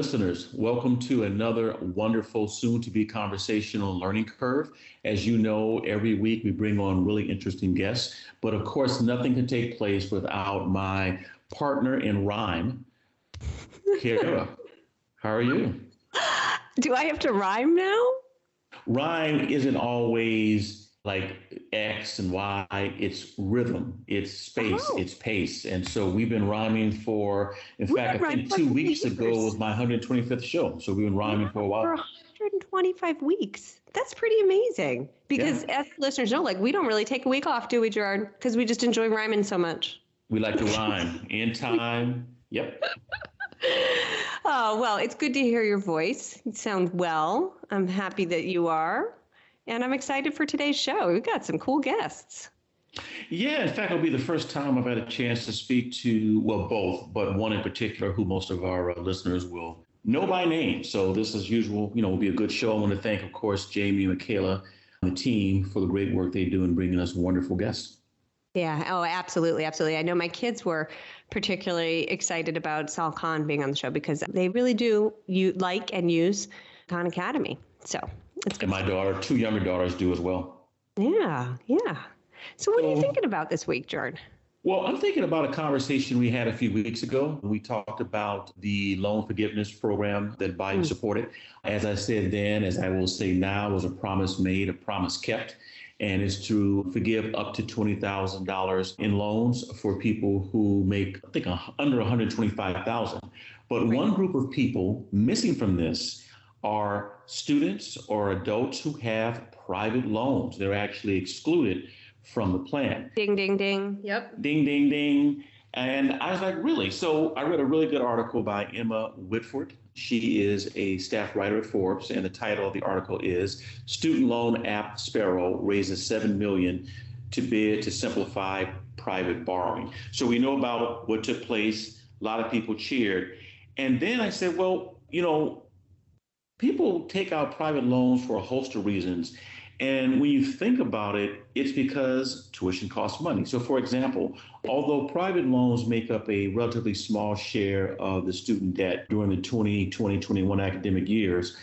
Listeners. Welcome to another wonderful, soon to be conversational learning curve. As you know, every week we bring on really interesting guests, but of course, nothing can take place without my partner in rhyme, Kara. How are you? Do I have to rhyme now? Rhyme isn't always like X and Y, it's rhythm, it's space, oh. it's pace. And so we've been rhyming for, in we fact, I think two weeks years. ago was my 125th show. So we've been rhyming for a while. For 125 weeks. That's pretty amazing. Because yeah. as listeners know, like we don't really take a week off, do we, Gerard? Because we just enjoy rhyming so much. We like to rhyme in time. Yep. oh, well, it's good to hear your voice. You sound well. I'm happy that you are and I'm excited for today's show. We've got some cool guests. Yeah, in fact, it'll be the first time I've had a chance to speak to, well, both, but one in particular who most of our uh, listeners will know by name. So this, as usual, you know, will be a good show. I want to thank, of course, Jamie and Michaela and the team for the great work they do in bringing us wonderful guests. Yeah. Oh, absolutely. Absolutely. I know my kids were particularly excited about Sal Khan being on the show because they really do you like and use Khan Academy. So it's good. And my daughter, two younger daughters do as well. Yeah, yeah. So what so, are you thinking about this week, Gerard? Well, I'm thinking about a conversation we had a few weeks ago. We talked about the loan forgiveness program that Biden mm. supported. As I said then, as I will say now, was a promise made, a promise kept, and is to forgive up to $20,000 in loans for people who make, I think, under 125,000. But right. one group of people missing from this are students or adults who have private loans. They're actually excluded from the plan. Ding, ding, ding. Yep. Ding, ding, ding. And I was like, really? So I read a really good article by Emma Whitford. She is a staff writer at Forbes, and the title of the article is Student Loan App Sparrow Raises 7 Million to Bid to Simplify Private Borrowing. So we know about what took place. A lot of people cheered. And then I said, well, you know, people take out private loans for a host of reasons. And when you think about it, it's because tuition costs money. So, for example, although private loans make up a relatively small share of the student debt during the 2020 21 academic years,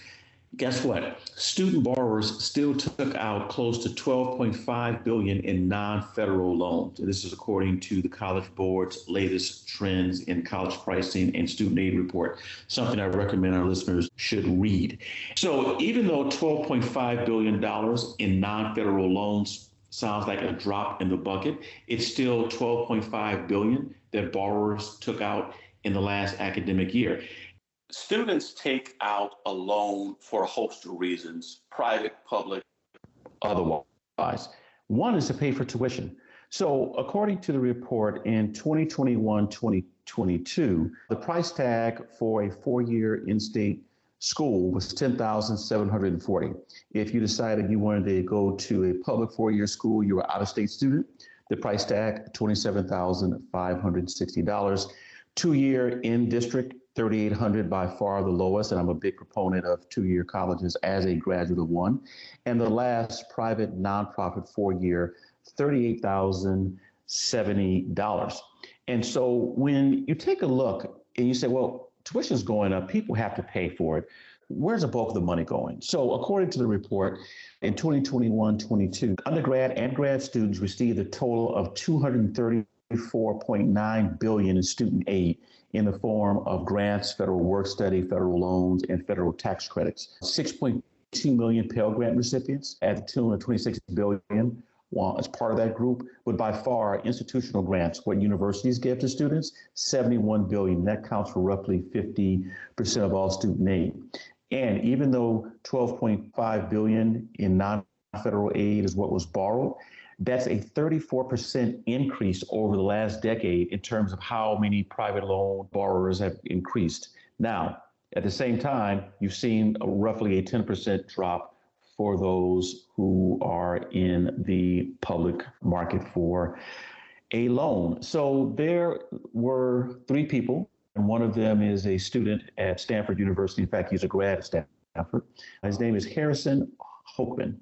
Guess what? Student borrowers still took out close to 12.5 billion in non-federal loans. This is according to the College Board's latest trends in college pricing and student aid report, something I recommend our listeners should read. So even though 12.5 billion dollars in non-federal loans sounds like a drop in the bucket, it's still 12.5 billion that borrowers took out in the last academic year. Students take out a loan for a host of reasons, private, public, otherwise. One is to pay for tuition. So, according to the report in 2021 2022, the price tag for a four year in state school was 10740 If you decided you wanted to go to a public four year school, you were out of state student, the price tag $27,560. Two year in district 3,800 by far the lowest, and I'm a big proponent of two-year colleges as a graduate of one. And the last private nonprofit four-year, $38,070. And so when you take a look and you say, well, tuition's going up, people have to pay for it. Where's the bulk of the money going? So according to the report, in 2021-22, undergrad and grad students received a total of 234.9 billion in student aid in the form of grants, federal work study, federal loans, and federal tax credits. 6.2 million Pell Grant recipients at the tune of 26 billion as part of that group, but by far institutional grants, what universities give to students, 71 billion. That counts for roughly 50% of all student aid. And even though 12.5 billion in non-federal aid is what was borrowed, that's a 34% increase over the last decade in terms of how many private loan borrowers have increased. Now, at the same time, you've seen a roughly a 10% drop for those who are in the public market for a loan. So there were three people, and one of them is a student at Stanford University. In fact, he's a grad at Stanford. His name is Harrison Hochman.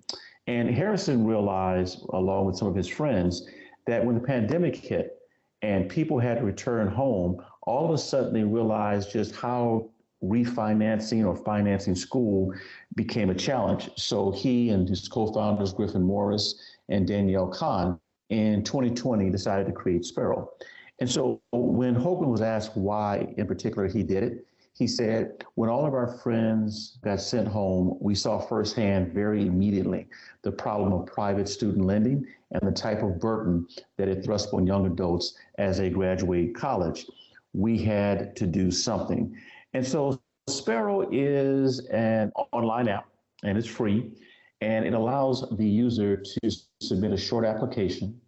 And Harrison realized, along with some of his friends, that when the pandemic hit and people had to return home, all of a sudden they realized just how refinancing or financing school became a challenge. So he and his co-founders, Griffin Morris and Danielle Kahn, in 2020 decided to create Sparrow. And so when Hochman was asked why in particular he did it, he said, when all of our friends got sent home, we saw firsthand very immediately the problem of private student lending and the type of burden that it thrust on young adults as they graduate college. We had to do something. And so Sparrow is an online app and it's free and it allows the user to submit a short application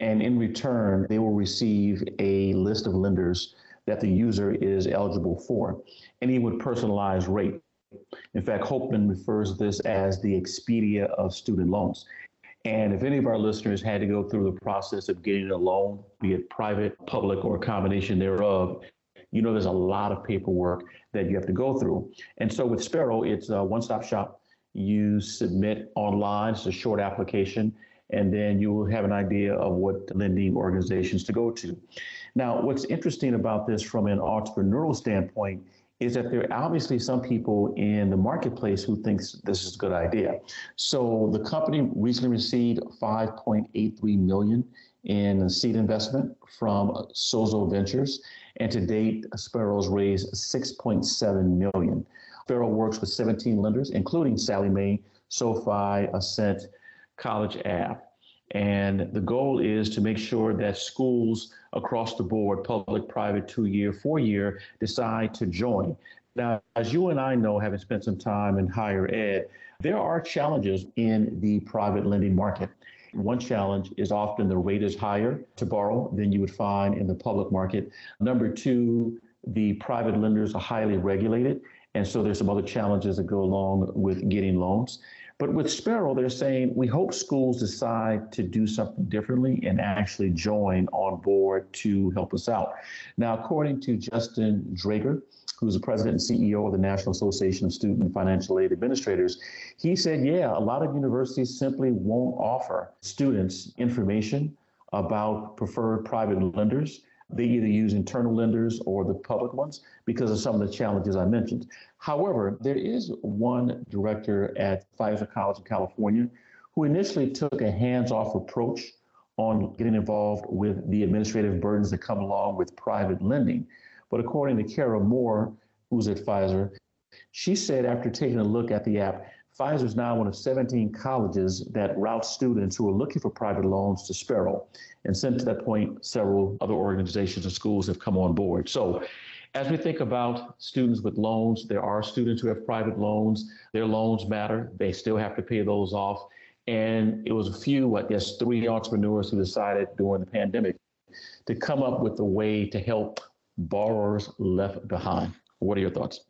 and in return they will receive a list of lenders that the user is eligible for. and he would personalize rate. In fact, Hochman refers this as the Expedia of student loans. And if any of our listeners had to go through the process of getting a loan, be it private, public, or a combination thereof, you know there's a lot of paperwork that you have to go through. And so with Sparrow, it's a one stop shop. You submit online, it's a short application, and then you will have an idea of what lending organizations to go to. Now, what's interesting about this from an entrepreneurial standpoint is that there are obviously some people in the marketplace who thinks this is a good idea. So the company recently received 5.83 million in seed investment from Sozo Ventures, and to date, Sparrow's raised 6.7 million. Sparrow works with 17 lenders, including Sallie Mae, SoFi, Ascent, College Ave. And the goal is to make sure that schools across the board, public, private, two year, four year, decide to join. Now, as you and I know, having spent some time in higher ed, there are challenges in the private lending market. One challenge is often the rate is higher to borrow than you would find in the public market. Number two, the private lenders are highly regulated. And so there's some other challenges that go along with getting loans. But with Sparrow, they're saying we hope schools decide to do something differently and actually join on board to help us out. Now, according to Justin Draeger, who's the president and CEO of the National Association of Student Financial Aid Administrators, he said, yeah, a lot of universities simply won't offer students information about preferred private lenders they either use internal lenders or the public ones because of some of the challenges I mentioned. However, there is one director at Fiserv College in California who initially took a hands off approach on getting involved with the administrative burdens that come along with private lending. But according to Kara Moore, who's at Fiserv, she said after taking a look at the app, Fiserv is now one of 17 colleges that route students who are looking for private loans to Sparrow. And since that point, several other organizations and schools have come on board. So as we think about students with loans, there are students who have private loans. Their loans matter. They still have to pay those off. And it was a few, I guess, three entrepreneurs who decided during the pandemic to come up with a way to help borrowers left behind. What are your thoughts?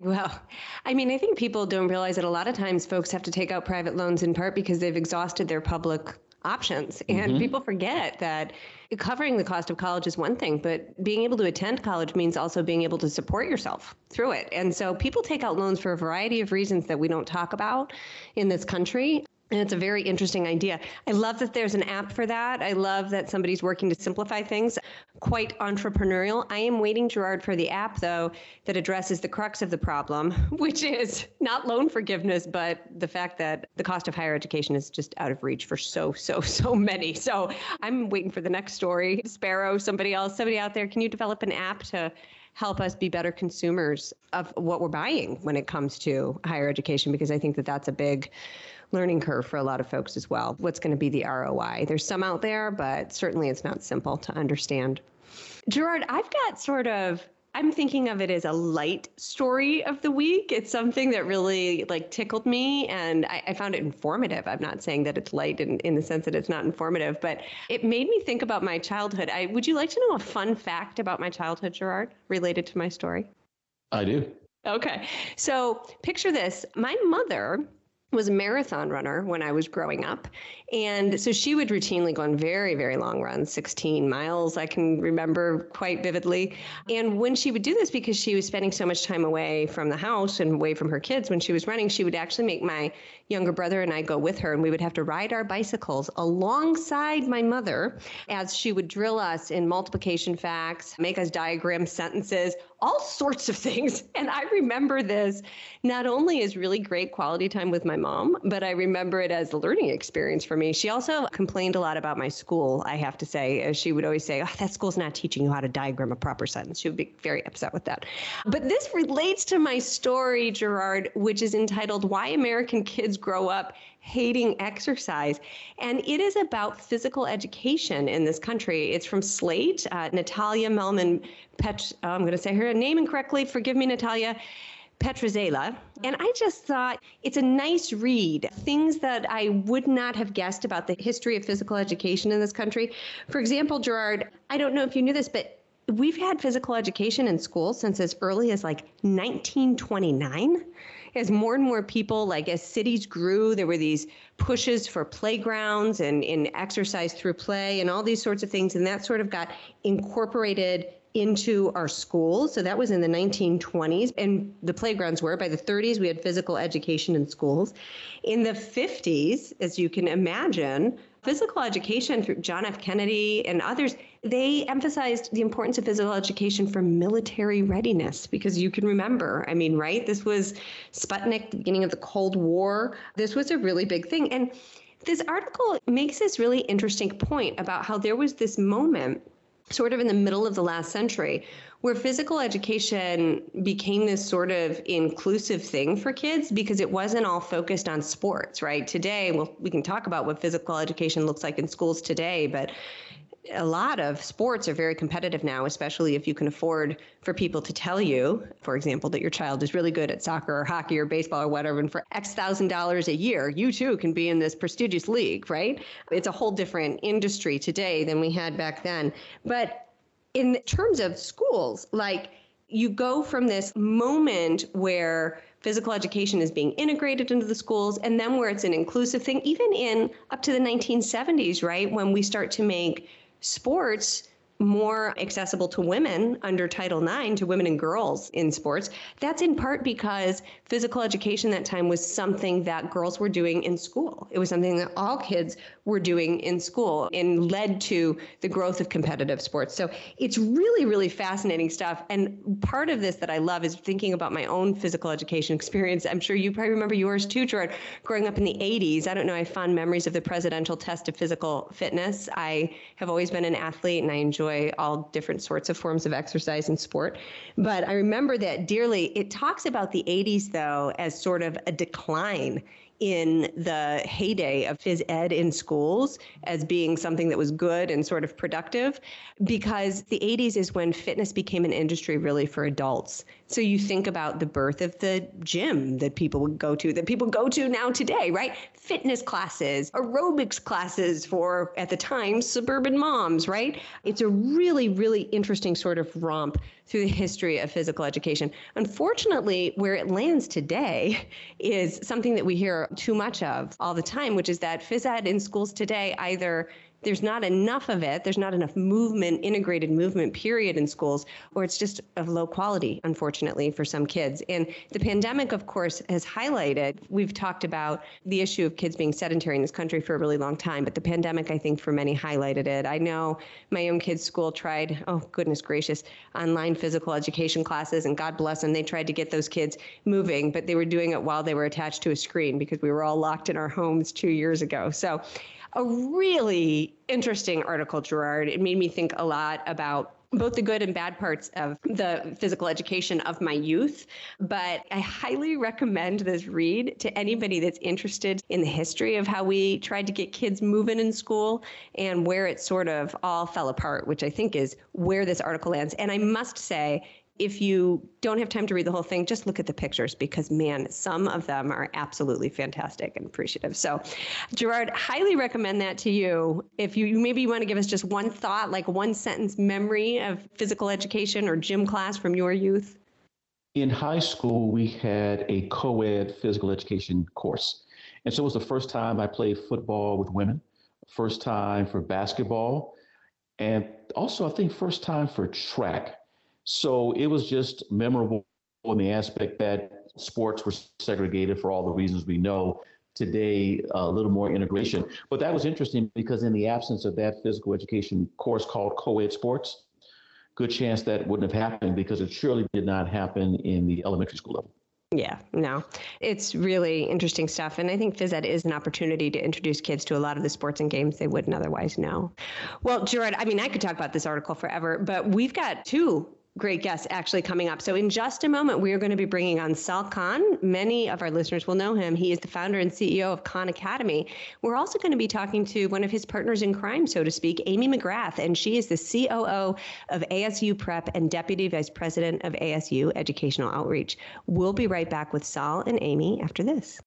Well, I mean, I think people don't realize that a lot of times folks have to take out private loans in part because they've exhausted their public options. And mm-hmm. people forget that covering the cost of college is one thing, but being able to attend college means also being able to support yourself through it. And so people take out loans for a variety of reasons that we don't talk about in this country. And it's a very interesting idea. I love that there's an app for that. I love that somebody's working to simplify things. Quite entrepreneurial. I am waiting, Gerard, for the app, though, that addresses the crux of the problem, which is not loan forgiveness, but the fact that the cost of higher education is just out of reach for so, so, so many. So I'm waiting for the next story. Sparrow, somebody else, somebody out there, can you develop an app to help us be better consumers of what we're buying when it comes to higher education? Because I think that that's a big learning curve for a lot of folks as well. What's going to be the ROI? There's some out there, but certainly it's not simple to understand. Gerard, I've got sort of I'm thinking of it as a light story of the week. It's something that really like tickled me and I, I, found it informative. I'm not saying that it's light in, in the sense that it's not informative, but it made me think about my childhood. I would you like to know a fun fact about my childhood, Gerard, related to my story? I do. Okay. So picture this. My mother was a marathon runner when I was growing up. And so she would routinely go on very, very long runs, 16 miles, I can remember quite vividly. And when she would do this, because she was spending so much time away from the house and away from her kids when she was running, she would actually make my younger brother and I go with her, and we would have to ride our bicycles alongside my mother as she would drill us in multiplication facts, make us diagram sentences, all sorts of things. And I remember this not only as really great quality time with my mom, but I remember it as a learning experience for me. She also complained a lot about my school, I have to say. She would always say, oh, that school's not teaching you how to diagram a proper sentence. She would be very upset with that. But this relates to my story, Gerard, which is entitled Why American Kids Grow Up hating exercise. And it is about physical education in this country. It's from Slate, uh, Natalia Mehlman Pet, oh, I'm going to say her name incorrectly. Forgive me, Natalia. Petrzela. And I just thought it's a nice read. Things that I would not have guessed about the history of physical education in this country. For example, Gerard, I don't know if you knew this, but we've had physical education in schools since as early as like 1929 as more and more people, like as cities grew, there were these pushes for playgrounds and in exercise through play and all these sorts of things. And that sort of got incorporated into our schools. So that was in the 1920s. And the playgrounds were. By the 30s, we had physical education in schools. In the 50s, as you can imagine, physical education through John F. Kennedy and others, they emphasized the importance of physical education for military readiness because you can remember, I mean, right? This was Sputnik, the beginning of the Cold War. This was a really big thing. And this article makes this really interesting point about how there was this moment sort of in the middle of the last century where physical education became this sort of inclusive thing for kids because it wasn't all focused on sports, right? Today, well, we can talk about what physical education looks like in schools today, but a lot of sports are very competitive now, especially if you can afford for people to tell you, for example, that your child is really good at soccer or hockey or baseball or whatever, and for X thousand dollars a year, you too can be in this prestigious league, right? It's a whole different industry today than we had back then. But in terms of schools, like you go from this moment where physical education is being integrated into the schools and then where it's an inclusive thing even in up to the 1970s right when we start to make sports more accessible to women under Title IX, to women and girls in sports. That's in part because physical education that time was something that girls were doing in school. It was something that all kids were doing in school and led to the growth of competitive sports. So it's really, really fascinating stuff. And part of this that I love is thinking about my own physical education experience. I'm sure you probably remember yours too, Gerard. Growing up in the 80s, I don't know, I have fond memories of the presidential test of physical fitness. I have always been an athlete and I enjoy all different sorts of forms of exercise and sport. But I remember that dearly. It talks about the 80s, though, as sort of a decline in the heyday of phys ed in schools as being something that was good and sort of productive because the 80s is when fitness became an industry really for adults. So you think about the birth of the gym that people would go to, that people go to now today, right? Fitness classes, aerobics classes for, at the time, suburban moms, right? It's a really, really interesting sort of romp through the history of physical education. Unfortunately, where it lands today is something that we hear too much of all the time, which is that phys ed in schools today either there's not enough of it. There's not enough movement, integrated movement, period, in schools, or it's just of low quality, unfortunately, for some kids. And the pandemic, of course, has highlighted, we've talked about the issue of kids being sedentary in this country for a really long time, but the pandemic, I think, for many highlighted it. I know my own kids' school tried, oh, goodness gracious, online physical education classes, and God bless them, they tried to get those kids moving, but they were doing it while they were attached to a screen because we were all locked in our homes two years ago. So a really interesting article, Gerard. It made me think a lot about both the good and bad parts of the physical education of my youth. But I highly recommend this read to anybody that's interested in the history of how we tried to get kids moving in school and where it sort of all fell apart, which I think is where this article lands. And I must say, if you don't have time to read the whole thing, just look at the pictures because, man, some of them are absolutely fantastic and appreciative. So, Gerard, highly recommend that to you. If you maybe you want to give us just one thought, like one sentence memory of physical education or gym class from your youth. In high school, we had a co ed physical education course. And so it was the first time I played football with women, first time for basketball, and also I think first time for track. So it was just memorable in the aspect that sports were segregated for all the reasons we know. Today, a little more integration. But that was interesting because in the absence of that physical education course called co-ed sports, good chance that wouldn't have happened because it surely did not happen in the elementary school level. Yeah, no, it's really interesting stuff. And I think phys ed is an opportunity to introduce kids to a lot of the sports and games they wouldn't otherwise know. Well, Gerard, I mean, I could talk about this article forever, but we've got two great guests actually coming up. So, in just a moment, we are going to be bringing on Sal Khan. Many of our listeners will know him. He is the founder and CEO of Khan Academy. We're also going to be talking to one of his partners in crime, so to speak, Amy McGrath, and she is the COO of ASU Prep and Deputy Vice President of ASU Educational Outreach. We'll be right back with Sal and Amy after this.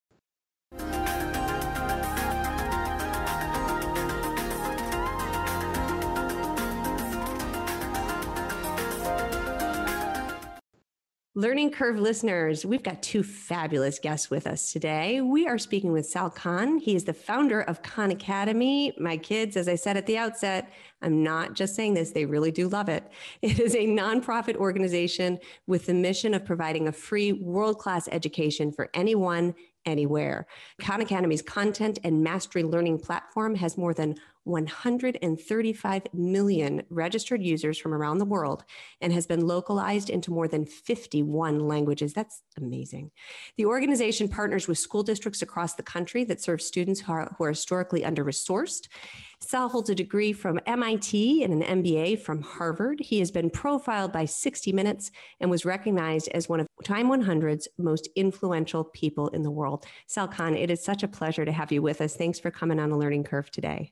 Learning Curve listeners, we've got two fabulous guests with us today. We are speaking with Sal Khan. He is the founder of Khan Academy. My kids, as I said at the outset, I'm not just saying this, they really do love it. It is a nonprofit organization with the mission of providing a free world class education for anyone, anywhere. Khan Academy's content and mastery learning platform has more than 135 million registered users from around the world and has been localized into more than 51 languages. That's amazing. The organization partners with school districts across the country that serve students who are, who are historically under resourced. Sal holds a degree from MIT and an MBA from Harvard. He has been profiled by 60 Minutes and was recognized as one of Time 100's most influential people in the world. Sal Khan, it is such a pleasure to have you with us. Thanks for coming on the learning curve today.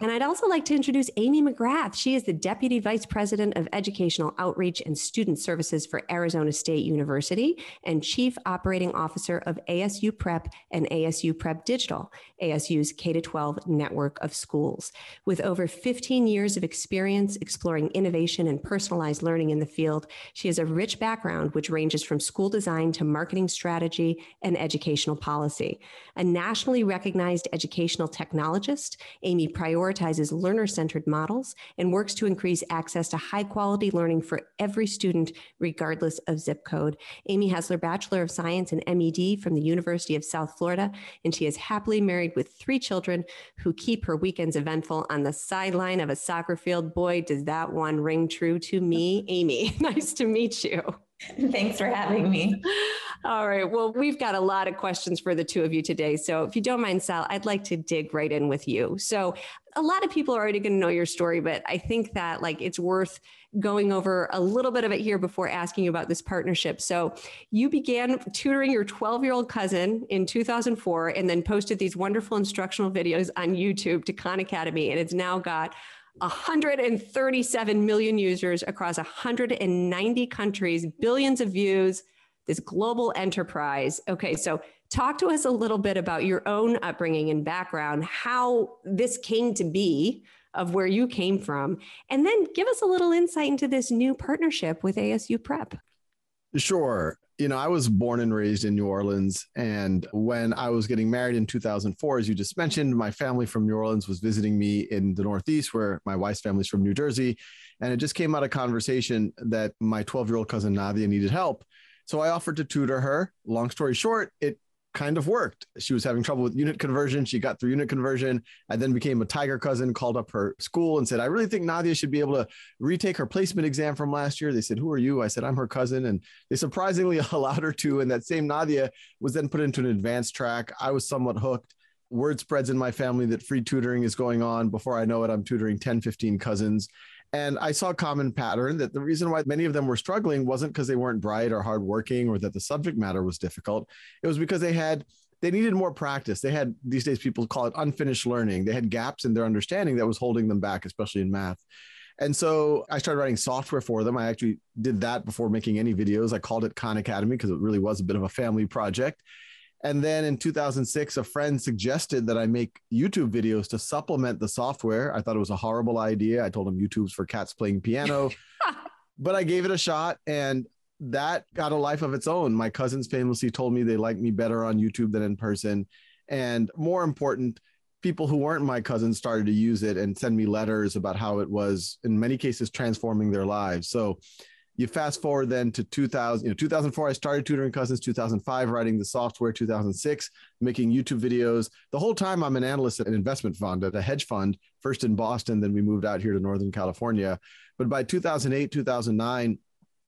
And I'd also like to introduce Amy McGrath. She is the Deputy Vice President of Educational Outreach and Student Services for Arizona State University and Chief Operating Officer of ASU Prep and ASU Prep Digital, ASU's K 12 network of schools. With over 15 years of experience exploring innovation and personalized learning in the field, she has a rich background which ranges from school design to marketing strategy and educational policy. A nationally recognized educational technologist, Amy prioritizes prioritizes learner centered models and works to increase access to high quality learning for every student, regardless of zip code. Amy has her Bachelor of Science in MED from the University of South Florida, and she is happily married with three children who keep her weekends eventful on the sideline of a soccer field. Boy, does that one ring true to me. Amy, nice to meet you. Thanks for having me. All right. Well, we've got a lot of questions for the two of you today. So, if you don't mind, Sal, I'd like to dig right in with you. So, a lot of people are already going to know your story, but I think that like it's worth going over a little bit of it here before asking you about this partnership. So, you began tutoring your 12 year old cousin in 2004 and then posted these wonderful instructional videos on YouTube to Khan Academy, and it's now got 137 million users across 190 countries, billions of views, this global enterprise. Okay, so talk to us a little bit about your own upbringing and background, how this came to be of where you came from, and then give us a little insight into this new partnership with ASU Prep. Sure you know, I was born and raised in New Orleans. And when I was getting married in 2004, as you just mentioned, my family from New Orleans was visiting me in the Northeast, where my wife's family's from New Jersey. And it just came out of conversation that my 12 year old cousin Nadia needed help. So I offered to tutor her. Long story short, it kind of worked. She was having trouble with unit conversion. She got through unit conversion. I then became a Tiger cousin, called up her school and said, I really think Nadia should be able to retake her placement exam from last year. They said, Who are you? I said, I'm her cousin. And they surprisingly allowed her to. And that same Nadia was then put into an advanced track. I was somewhat hooked. Word spreads in my family that free tutoring is going on. Before I know it, I'm tutoring 10, 15 cousins. And I saw a common pattern that the reason why many of them were struggling wasn't because they weren't bright or hardworking or that the subject matter was difficult. It was because they had they needed more practice. They had these days people call it unfinished learning. They had gaps in their understanding that was holding them back, especially in math. And so I started writing software for them. I actually did that before making any videos. I called it Khan Academy because it really was a bit of a family project. And then in 2006, a friend suggested that I make YouTube videos to supplement the software. I thought it was a horrible idea. I told him YouTube's for cats playing piano, but I gave it a shot. And that got a life of its own. My cousins famously told me they like me better on YouTube than in person. And more important, people who weren't my cousins started to use it and send me letters about how it was, in many cases, transforming their lives. So you fast forward then to 2000, you know, 2004, I started tutoring cousins, 2005, writing the software, 2006, making YouTube videos. The whole time I'm an analyst at an investment fund, at a hedge fund, first in Boston, then we moved out here to Northern California. But by 2008, 2009,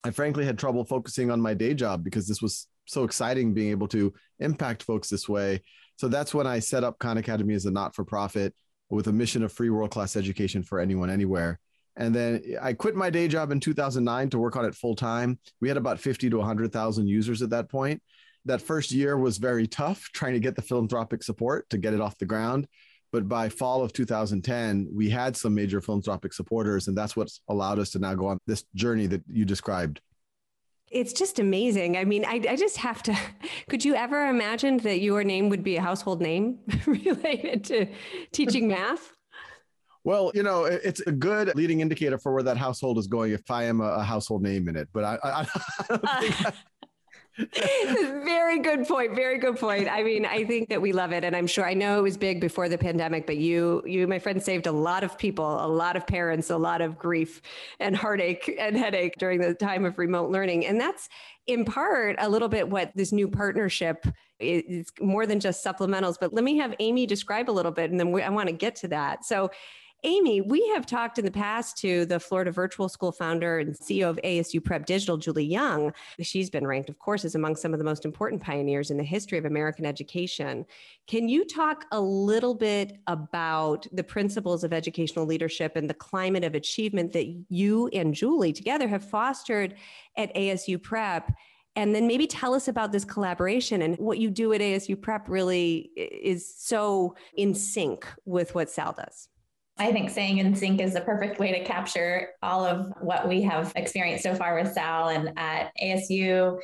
I frankly had trouble focusing on my day job because this was so exciting being able to impact folks this way. So that's when I set up Khan Academy as a not for profit with a mission of free world class education for anyone, anywhere. And then I quit my day job in 2009 to work on it full time. We had about 50 to 100,000 users at that point. That first year was very tough trying to get the philanthropic support to get it off the ground. But by fall of 2010, we had some major philanthropic supporters, and that's what's allowed us to now go on this journey that you described. It's just amazing. I mean, I, I just have to. Could you ever imagine that your name would be a household name related to teaching math? Well, you know, it's a good leading indicator for where that household is going if I am a, household name in it. But I, I, I don't think. very good point very good point i mean i think that we love it and i'm sure i know it was big before the pandemic but you you my friend saved a lot of people a lot of parents a lot of grief and heartache and headache during the time of remote learning and that's in part a little bit what this new partnership is more than just supplementals but let me have amy describe a little bit and then we, i want to get to that so Amy, we have talked in the past to the Florida Virtual School founder and CEO of ASU Prep Digital, Julie Young. She's been ranked, of course, as among some of the most important pioneers in the history of American education. Can you talk a little bit about the principles of educational leadership and the climate of achievement that you and Julie together have fostered at ASU Prep? and then maybe tell us about this collaboration and what you do at ASU Prep really is so in sync with what Sal does. I think saying in sync is the perfect way to capture all of what we have experienced so far with Sal and at ASU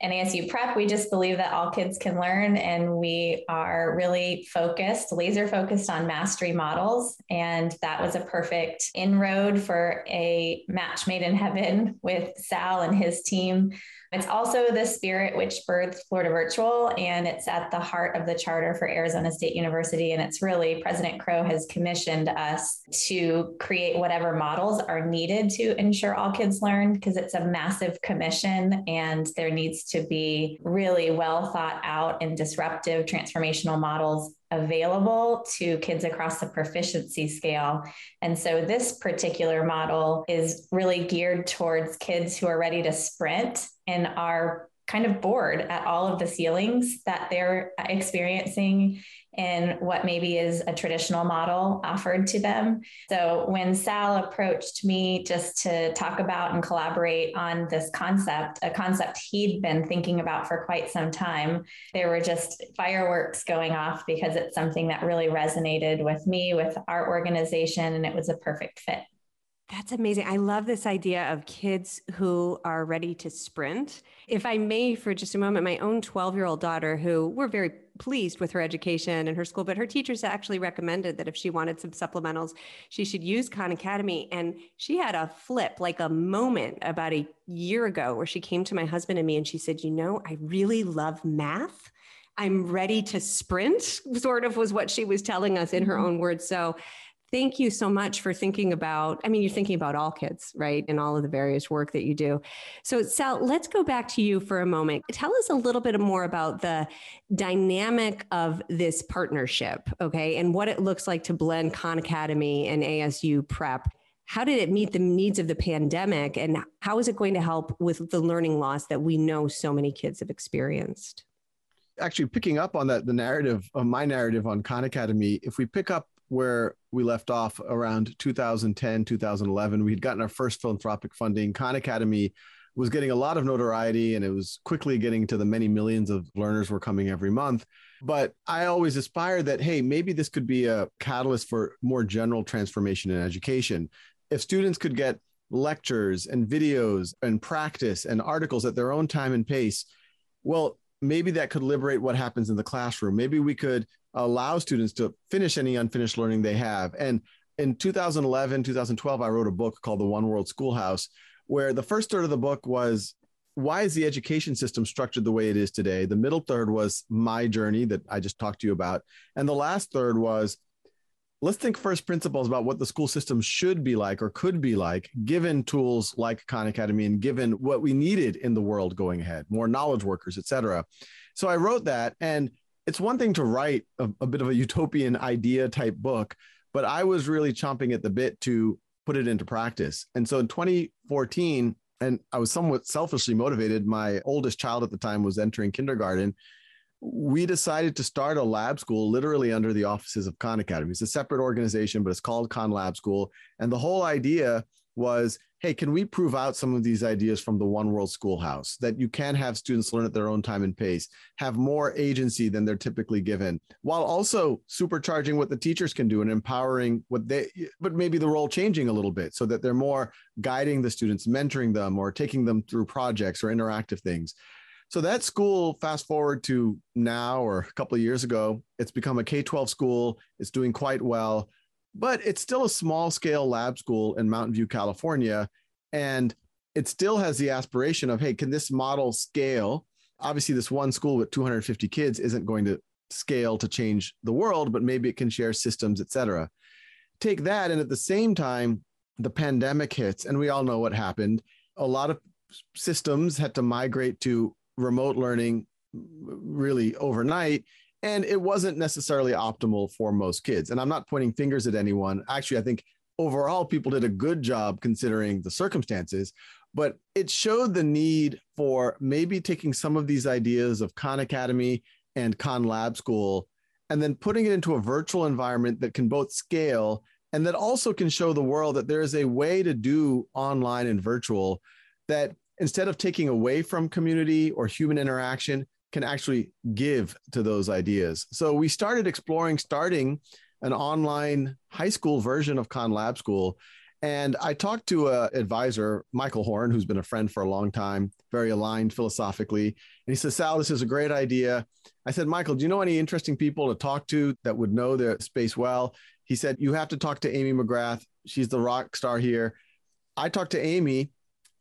and ASU Prep. We just believe that all kids can learn, and we are really focused, laser focused on mastery models. And that was a perfect inroad for a match made in heaven with Sal and his team it's also the spirit which birthed Florida Virtual, and it's at the heart of the charter for Arizona State University. And it's really President Crow has commissioned us to create whatever models are needed to ensure all kids learn because it's a massive commission and there needs to be really well thought out and disruptive transformational models available to kids across the proficiency scale. And so this particular model is really geared towards kids who are ready to sprint and are kind of bored at all of the ceilings that they're experiencing in what maybe is a traditional model offered to them. So when Sal approached me just to talk about and collaborate on this concept, a concept he'd been thinking about for quite some time, there were just fireworks going off because it's something that really resonated with me, with our organization, and it was a perfect fit. That's amazing. I love this idea of kids who are ready to sprint. If I may, for just a moment, my own 12 year old daughter, who we're very pleased with her education and her school, but her teachers actually recommended that if she wanted some supplementals, she should use Khan Academy. And she had a flip, like a moment about a year ago, where she came to my husband and me and she said, You know, I really love math. I'm ready to sprint, sort of was what she was telling us in her mm-hmm. own words. So thank you so much for thinking about i mean you're thinking about all kids right in all of the various work that you do. So sal let's go back to you for a moment. Tell us a little bit more about the dynamic of this partnership okay and what it looks like to blend khan academy and asu prep. How did it meet the needs of the pandemic and how is it going to help with the learning loss that we know so many kids have experienced? Actually picking up on that the narrative of my narrative on khan academy if we pick up where we left off around 2010, 2011. We had gotten our first philanthropic funding. Khan Academy was getting a lot of notoriety and it was quickly getting to the many millions of learners were coming every month. But I always aspired that, hey, maybe this could be a catalyst for more general transformation in education. If students could get lectures and videos and practice and articles at their own time and pace, well, maybe that could liberate what happens in the classroom. Maybe we could allow students to finish any unfinished learning they have. And in 2011, 2012, I wrote a book called The One World Schoolhouse, where the first third of the book was why is the education system structured the way it is today? The middle third was my journey that I just talked to you about. And the last third was let's think first principles about what the school system should be like or could be like, given tools like Khan Academy and given what we needed in the world going ahead, more knowledge workers, et cetera. So I wrote that. And it's one thing to write a, a bit of a utopian idea type book, but I was really chomping at the bit to put it into practice. And so in 2014, and I was somewhat selfishly motivated. My oldest child at the time was entering kindergarten we decided to start a lab school literally under the offices of Khan Academy. It's a separate organization, but it's called Khan Lab School. And the whole idea was hey, can we prove out some of these ideas from the One World Schoolhouse that you can have students learn at their own time and pace, have more agency than they're typically given, while also supercharging what the teachers can do and empowering what they, but maybe the role changing a little bit so that they're more guiding the students, mentoring them, or taking them through projects or interactive things. So that school, fast forward to now or a couple of years ago, it's become a K 12 school. It's doing quite well, but it's still a small scale lab school in Mountain View, California. And it still has the aspiration of, hey, can this model scale? Obviously, this one school with 250 kids isn't going to scale to change the world, but maybe it can share systems, et cetera. Take that. And at the same time, the pandemic hits, and we all know what happened. A lot of systems had to migrate to remote learning really overnight and it wasn't necessarily optimal for most kids. And i'm not pointing fingers at anyone. Actually i think overall people did a good job considering the circumstances but it showed the need for maybe taking some of these ideas of khan academy and khan lab school and then putting it into a virtual environment that can both scale and that also can show the world that there is a way to do online and virtual that instead of taking away from community or human interaction, can actually give to those ideas. So we started exploring starting an online high school version of Khan Lab School. And I talked to a advisor, Michael Horn, who's been a friend for a long time, very aligned philosophically. And he says, Sal, this is a great idea. I said, Michael, do you know any interesting people to talk to that would know their space well? He said, You have to talk to Amy McGrath. She's the rock star here. I talked to Amy,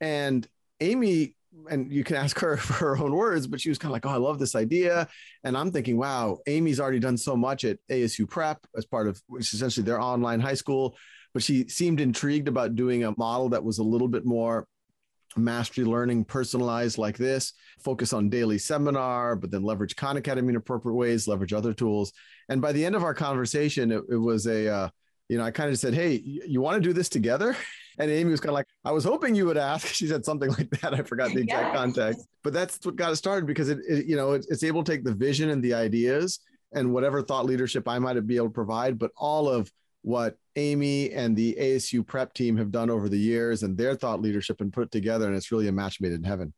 and Amy, and you can ask her for her own words, but she was kind of like, "Oh, I love this idea," and I'm thinking, "Wow, Amy's already done so much at ASU Prep as part of which essentially their online high school." But she seemed intrigued about doing a model that was a little bit more mastery learning personalized like this focus on daily seminar but then leverage khan academy in appropriate ways leverage other tools. And by the end of our conversation it, it was a uh, you know i kind of said hey you want to do this together and Amy was kind of like, I was hoping you would ask. She said something like that. I forgot the exact yeah. context, but that's what got it started because it, it you know, it, it's able to take the vision and the ideas and whatever thought leadership I might be able to provide, but all of what Amy and the ASU prep team have done over the years and their thought leadership and put it together. And it's really a match made in heaven.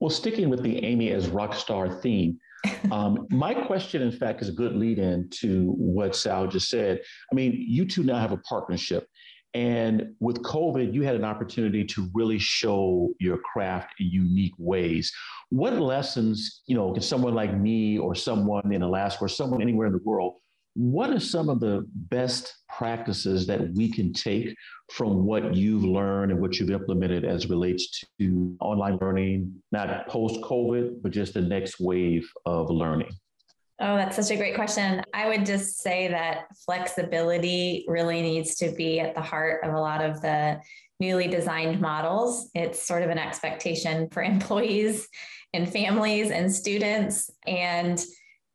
Well, sticking with the Amy as rock star theme, um, my question, in fact, is a good lead in to what Sal just said. I mean, you two now have a partnership. And with COVID, you had an opportunity to really show your craft in unique ways. What lessons, you know, can someone like me or someone in Alaska or someone anywhere in the world, what are some of the best practices that we can take from what you've learned and what you've implemented as relates to online learning, not post COVID, but just the next wave of learning? Oh, that's such a great question. I would just say that flexibility really needs to be at the heart of a lot of the newly designed models. It's sort of an expectation for employees and families and students. And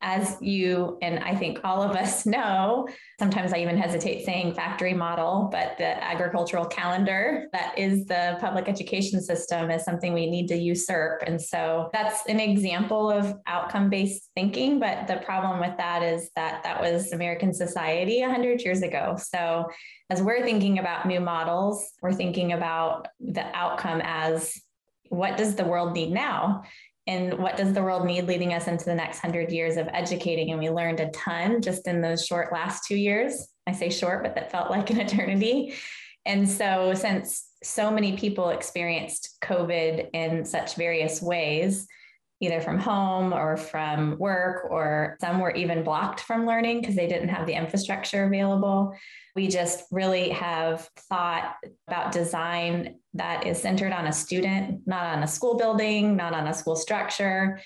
as you and I think all of us know, sometimes I even hesitate saying factory model, but the agricultural calendar that is the public education system is something we need to usurp. And so that's an example of outcome based thinking. But the problem with that is that that was American society 100 years ago. So as we're thinking about new models, we're thinking about the outcome as what does the world need now? And what does the world need leading us into the next hundred years of educating? And we learned a ton just in those short last two years. I say short but that felt like an eternity. And so since so many people experienced covid in such various ways either from home or from work or some were even blocked from learning because they didn't have the infrastructure available We just really have thought about design that is centered on a student, not on a school building, not on a school structure,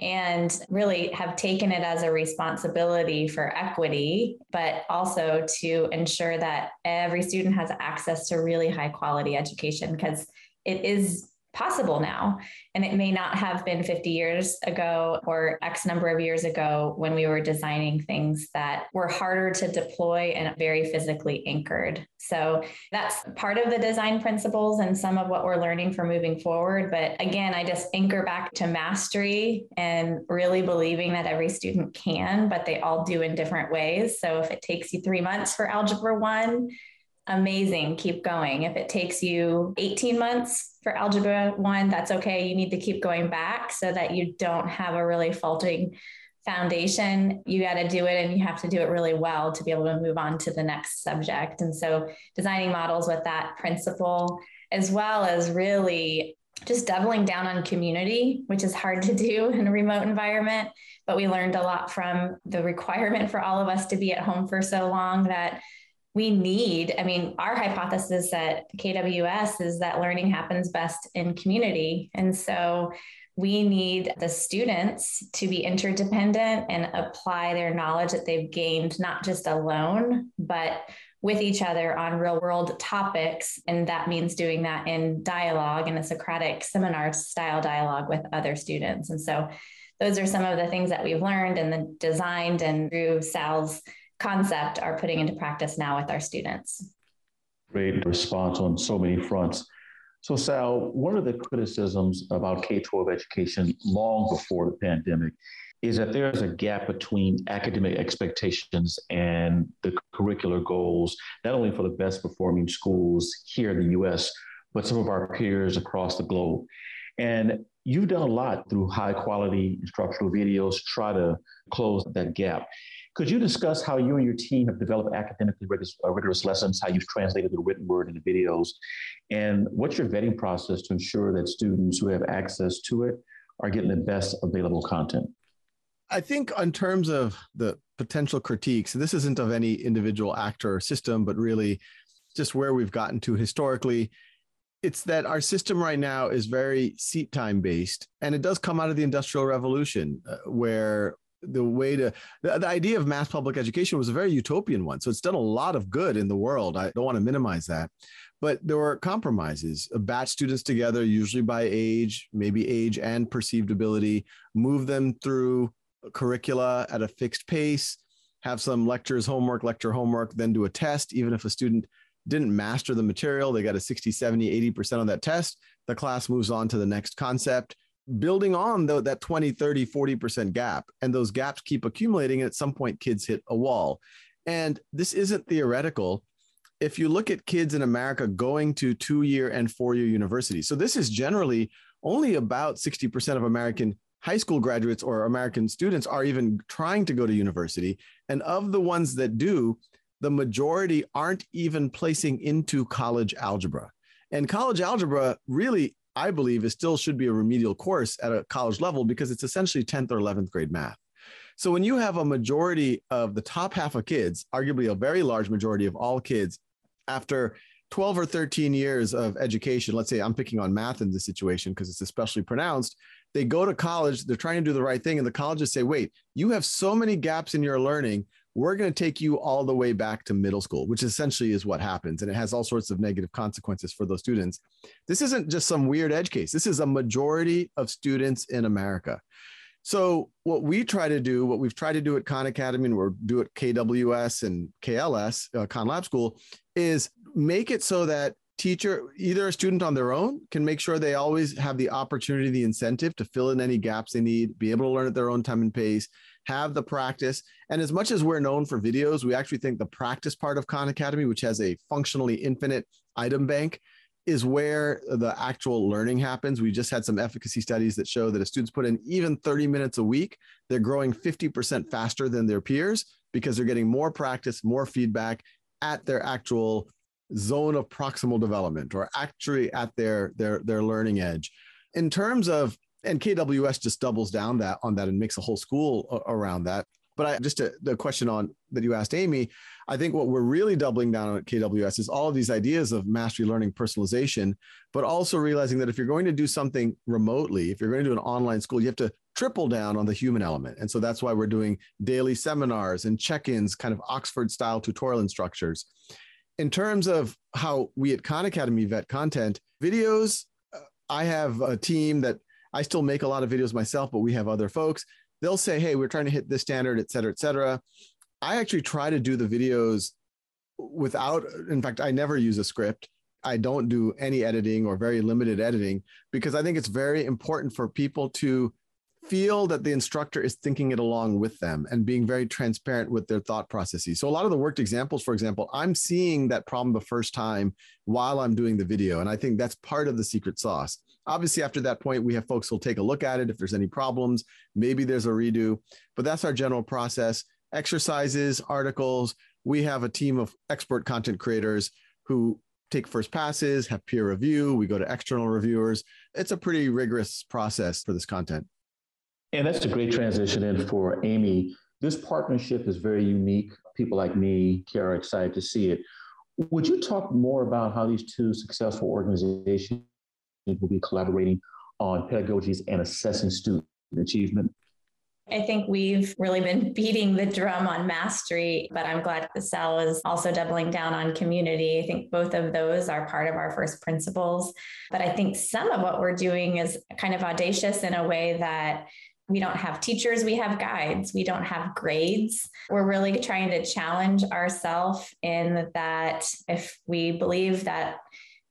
and really have taken it as a responsibility for equity, but also to ensure that every student has access to really high quality education because it is possible now. And it may not have been 50 years ago or X number of years ago when we were designing things that were harder to deploy and very physically anchored. So that's part of the design principles and some of what we're learning for moving forward. But again, I just anchor back to mastery and really believing that every student can, but they all do in different ways. So if it takes you three months for Algebra 1, amazing, keep going. If it takes you 18 months for Algebra 1, that's okay. You need to keep going back so that you don't have a really faulting foundation. You got to do it and you have to do it really well to be able to move on to the next subject. And so designing models with that principle, as well as really just doubling down on community, which is hard to do in a remote environment. But we learned a lot from the requirement for all of us to be at home for so long that we need i mean our hypothesis at kws is that learning happens best in community. And so we need the students to be interdependent and apply their knowledge that they've gained not just alone but with each other on real world topics. And that means doing that in dialogue in a socratic seminar style dialogue with other students. And so those are some of the things that we've learned and the designed and through sal's concept are putting into practice now with our students. Great response on so many fronts. So, Sal, one of the criticisms about K 12 education long before the pandemic is that there is a gap between academic expectations and the curricular goals, not only for the best performing schools here in the US, but some of our peers across the globe. And you've done a lot through high quality instructional videos, to try to close that gap. Could you discuss how you and your team have developed academically rigorous, uh, rigorous lessons, how you've translated the written word into videos, and what's your vetting process to ensure that students who have access to it are getting the best available content? I think, in terms of the potential critiques, this isn't of any individual actor or system, but really just where we've gotten to historically. It's that our system right now is very seat time based, and it does come out of the Industrial Revolution, uh, where the way to the, the idea of mass public education was a very utopian one. So it's done a lot of good in the world. I don't want to minimize that. But there were compromises, uh, batch students together, usually by age, maybe age and perceived ability, move them through curricula at a fixed pace, have some lectures, homework, lecture homework, then do a test. Even if a student didn't master the material, they got a 60, 70, 80% on that test, the class moves on to the next concept building on the, that 20 30 40% gap and those gaps keep accumulating and at some point kids hit a wall. And this isn't theoretical. If you look at kids in america going to two year and four year universities so this is generally only about 60% of american high school graduates or american students are even trying to go to university. And of the ones that do the majority aren't even placing into college algebra. And college algebra really I believe it still should be a remedial course at a college level because it's essentially 10th or 11th grade math. So when you have a majority of the top half of kids, arguably a very large majority of all kids, after 12 or 13 years of education, let's say I'm picking on math in this situation because it's especially pronounced, they go to college, they're trying to do the right thing, and the colleges say, wait, you have so many gaps in your learning we're going to take you all the way back to middle school, which essentially is what happens. And it has all sorts of negative consequences for those students. This isn't just some weird edge case. This is a majority of students in America. So what we try to do, what we've tried to do at Khan Academy and we're do at KWS and KLS, uh, Khan Lab School, is make it so that teacher, either a student on their own, can make sure they always have the opportunity, the incentive to fill in any gaps they need, be able to learn at their own time and pace, have the practice. And as much as we're known for videos, we actually think the practice part of Khan Academy, which has a functionally infinite item bank, is where the actual learning happens. We just had some efficacy studies that show that if students put in even 30 minutes a week, they're growing 50% faster than their peers because they're getting more practice, more feedback at their actual zone of proximal development or actually at their their their learning edge. In terms of and KWS just doubles down that on that and makes a whole school around that. But I, just a, the question on that you asked Amy, I think what we're really doubling down on at KWS is all of these ideas of mastery learning personalization, but also realizing that if you're going to do something remotely, if you're going to do an online school, you have to triple down on the human element. And so that's why we're doing daily seminars and check-ins, kind of Oxford style tutorial instructors. In terms of how we at Khan Academy vet content, videos, uh, I have a team that I still make a lot of videos myself, but we have other folks they'll say, Hey, we're trying to hit this standard, et cetera, et cetera. I actually try to do the videos without, in fact, I never use a script. I don't do any editing or very limited editing because I think it's very important for people to feel that the instructor is thinking it along with them and being very transparent with their thought processes. So a lot of the worked examples, for example, I'm seeing that problem the first time while I'm doing the video. And I think that's part of the secret sauce. Obviously, after that point, we have folks who'll take a look at it. If there's any problems, maybe there's a redo, but that's our general process. Exercises, articles, we have a team of expert content creators who take first passes, have peer review, we go to external reviewers. It's a pretty rigorous process for this content. And that's a great transition in for Amy. This partnership is very unique. People like me are excited to see it. Would you talk more about how these two successful organizations will be collaborating on pedagogies and assessing student achievement? I think we've really been beating the drum on mastery, but I'm glad the Sal is also doubling down on community. I think both of those are part of our first principles. But I think some of what we're doing is kind of audacious in a way that we don't have teachers, we have guides, we don't have grades. We're really trying to challenge ourselves in that if we believe that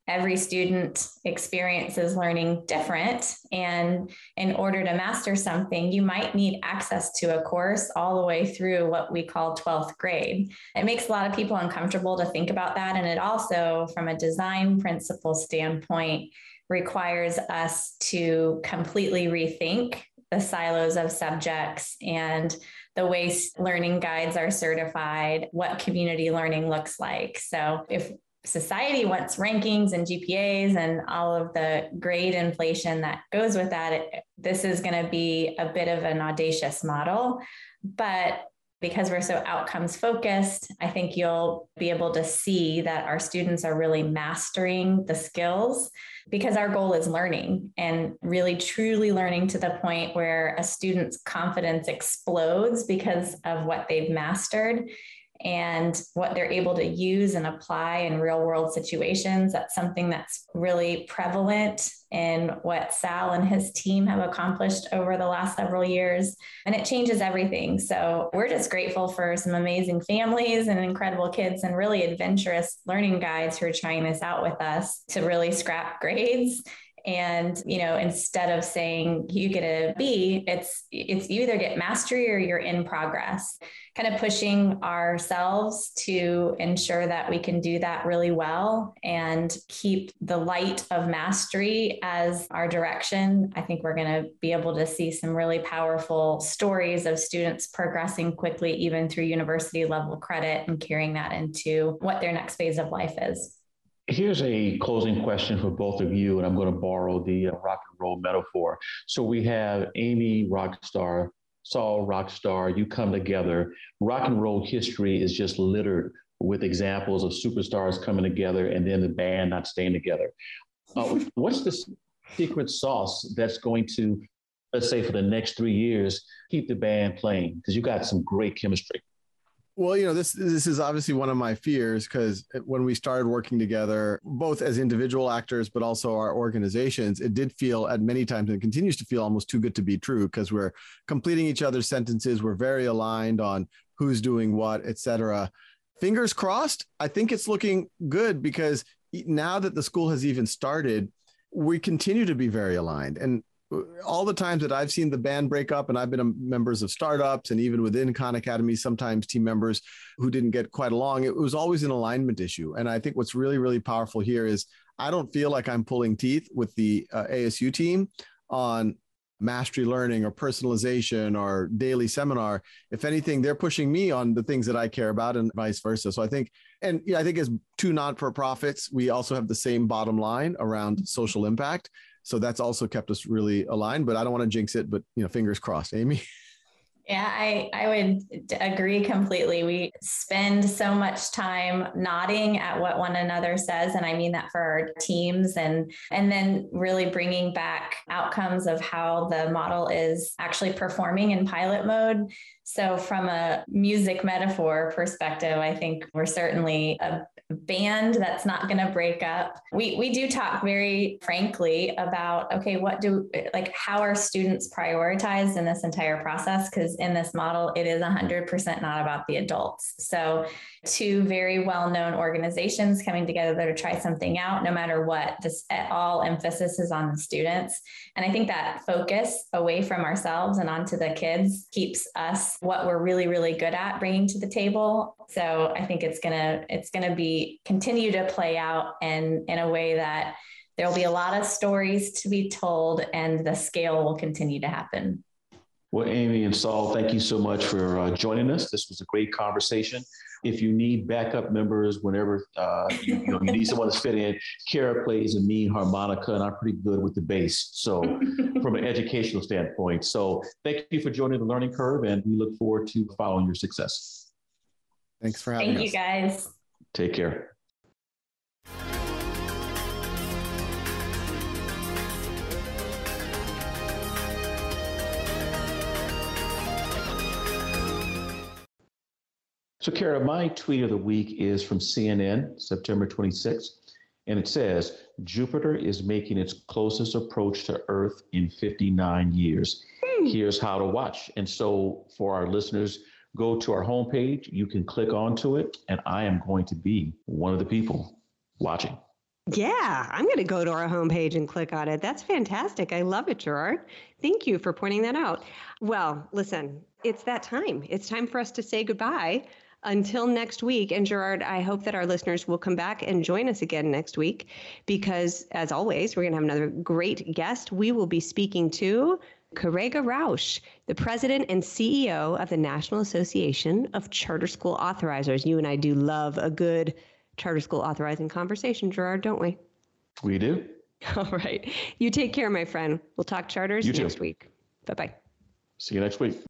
every student experiences learning different. And in order to master something, you might need access to a course all the way through what we call 12th grade. It makes a lot of people uncomfortable to think about that. And it also, from a design principle standpoint, requires us to completely rethink the silos of subjects and the way learning guides are certified, what community learning looks like. So, if society wants rankings and GPAs and all of the grade inflation that goes with that, it, this is going to be a bit of an audacious model. But because we're so outcomes focused, I think you'll be able to see that our students are really mastering the skills because our goal is learning and really truly learning to the point where a student's confidence explodes because of what they've mastered and what they're able to use and apply in real world situations. That's something that's really prevalent in what Sal and his team have accomplished over the last several years. And it changes everything. So we're just grateful for some amazing families and incredible kids and really adventurous learning guides who are trying this out with us to really scrap grades and you know instead of saying you get a b it's it's you either get mastery or you're in progress. Kind of pushing ourselves to ensure that we can do that really well and keep the light of mastery as our direction. I think we're going to be able to see some really powerful stories of students progressing quickly even through university level credit and carrying that into what their next phase of life is Here's a closing question for both of you, and I'm going to borrow the uh, rock and roll metaphor. So we have Amy Rockstar, Sal Rockstar, you come together. Rock and roll history is just littered with examples of superstars coming together and then the band not staying together. Uh, what's the secret sauce that's going to, let's say, for the next three years, keep the band playing? Because you got some great chemistry. Well, you know, this this is obviously one of my fears because when we started working together, both as individual actors, but also our organizations, it did feel at many times and continues to feel almost too good to be true because we're completing each other's sentences. We're very aligned on who's doing what, et cetera. Fingers crossed. I think it's looking good because now that the school has even started, we continue to be very aligned. And all the times that I've seen the band break up, and I've been members of startups and even within Khan Academy, sometimes team members who didn't get quite along, it was always an alignment issue. And I think what's really, really powerful here is I don't feel like I'm pulling teeth with the uh, ASU team on mastery learning or personalization or daily seminar. If anything, they're pushing me on the things that I care about and vice versa. So I think, and yeah, I think as two non for profits, we also have the same bottom line around social impact. So that's also kept us really aligned. But I don't want to jinx it. But you know, fingers crossed, Amy. Yeah, I, I would agree completely. We spend so much time nodding at what one another says, and I mean that for our teams, and and then really bringing back outcomes of how the model is actually performing in pilot mode. So, from a music metaphor perspective, I think we're certainly a band that's not going to break up. We we do talk very frankly about okay, what do like how are students prioritized in this entire process because in this model it is 100% not about the adults. So two very well-known organizations coming together to try something out no matter what. This at all emphasis is on the students. And I think that focus away from ourselves and onto the kids keeps us what we're really really good at bringing to the table. So I think it's going to it's going to be continue to play out and in a way that there'll be a lot of stories to be told and the scale will continue to happen. Well, Amy and Sal, thank you so much for uh, joining us. This was a great conversation. If you need backup members, whenever uh, you, you, know, you need someone to fit in, Cara plays a mean harmonica, and I'm pretty good with the bass. So, from an educational standpoint, so thank you for joining the learning curve, and we look forward to following your success. Thanks for having thank us. Thank you, guys. Take care. So, Cara, my tweet of the week is from CNN, September 26th, and it says Jupiter is making its closest approach to Earth in 59 years. Hmm. Here's how to watch. And so, for our listeners, go to our homepage. You can click onto it, and I am going to be one of the people watching. Yeah, I'm going to go to our homepage and click on it. That's fantastic. I love it, Gerard. Thank you for pointing that out. Well, listen, it's that time. It's time for us to say goodbye until next week. And Gerard, I hope that our listeners will come back and join us again next week because, as always, we're going to have another great guest. We will be speaking to Karega Rausch, the president and CEO of the National Association of Charter School Authorizers. You and I do love a good charter school authorizing conversation, Gerard, don't we? We do. All right. You take care, my friend. We'll talk charters next week. Bye bye. See you next week.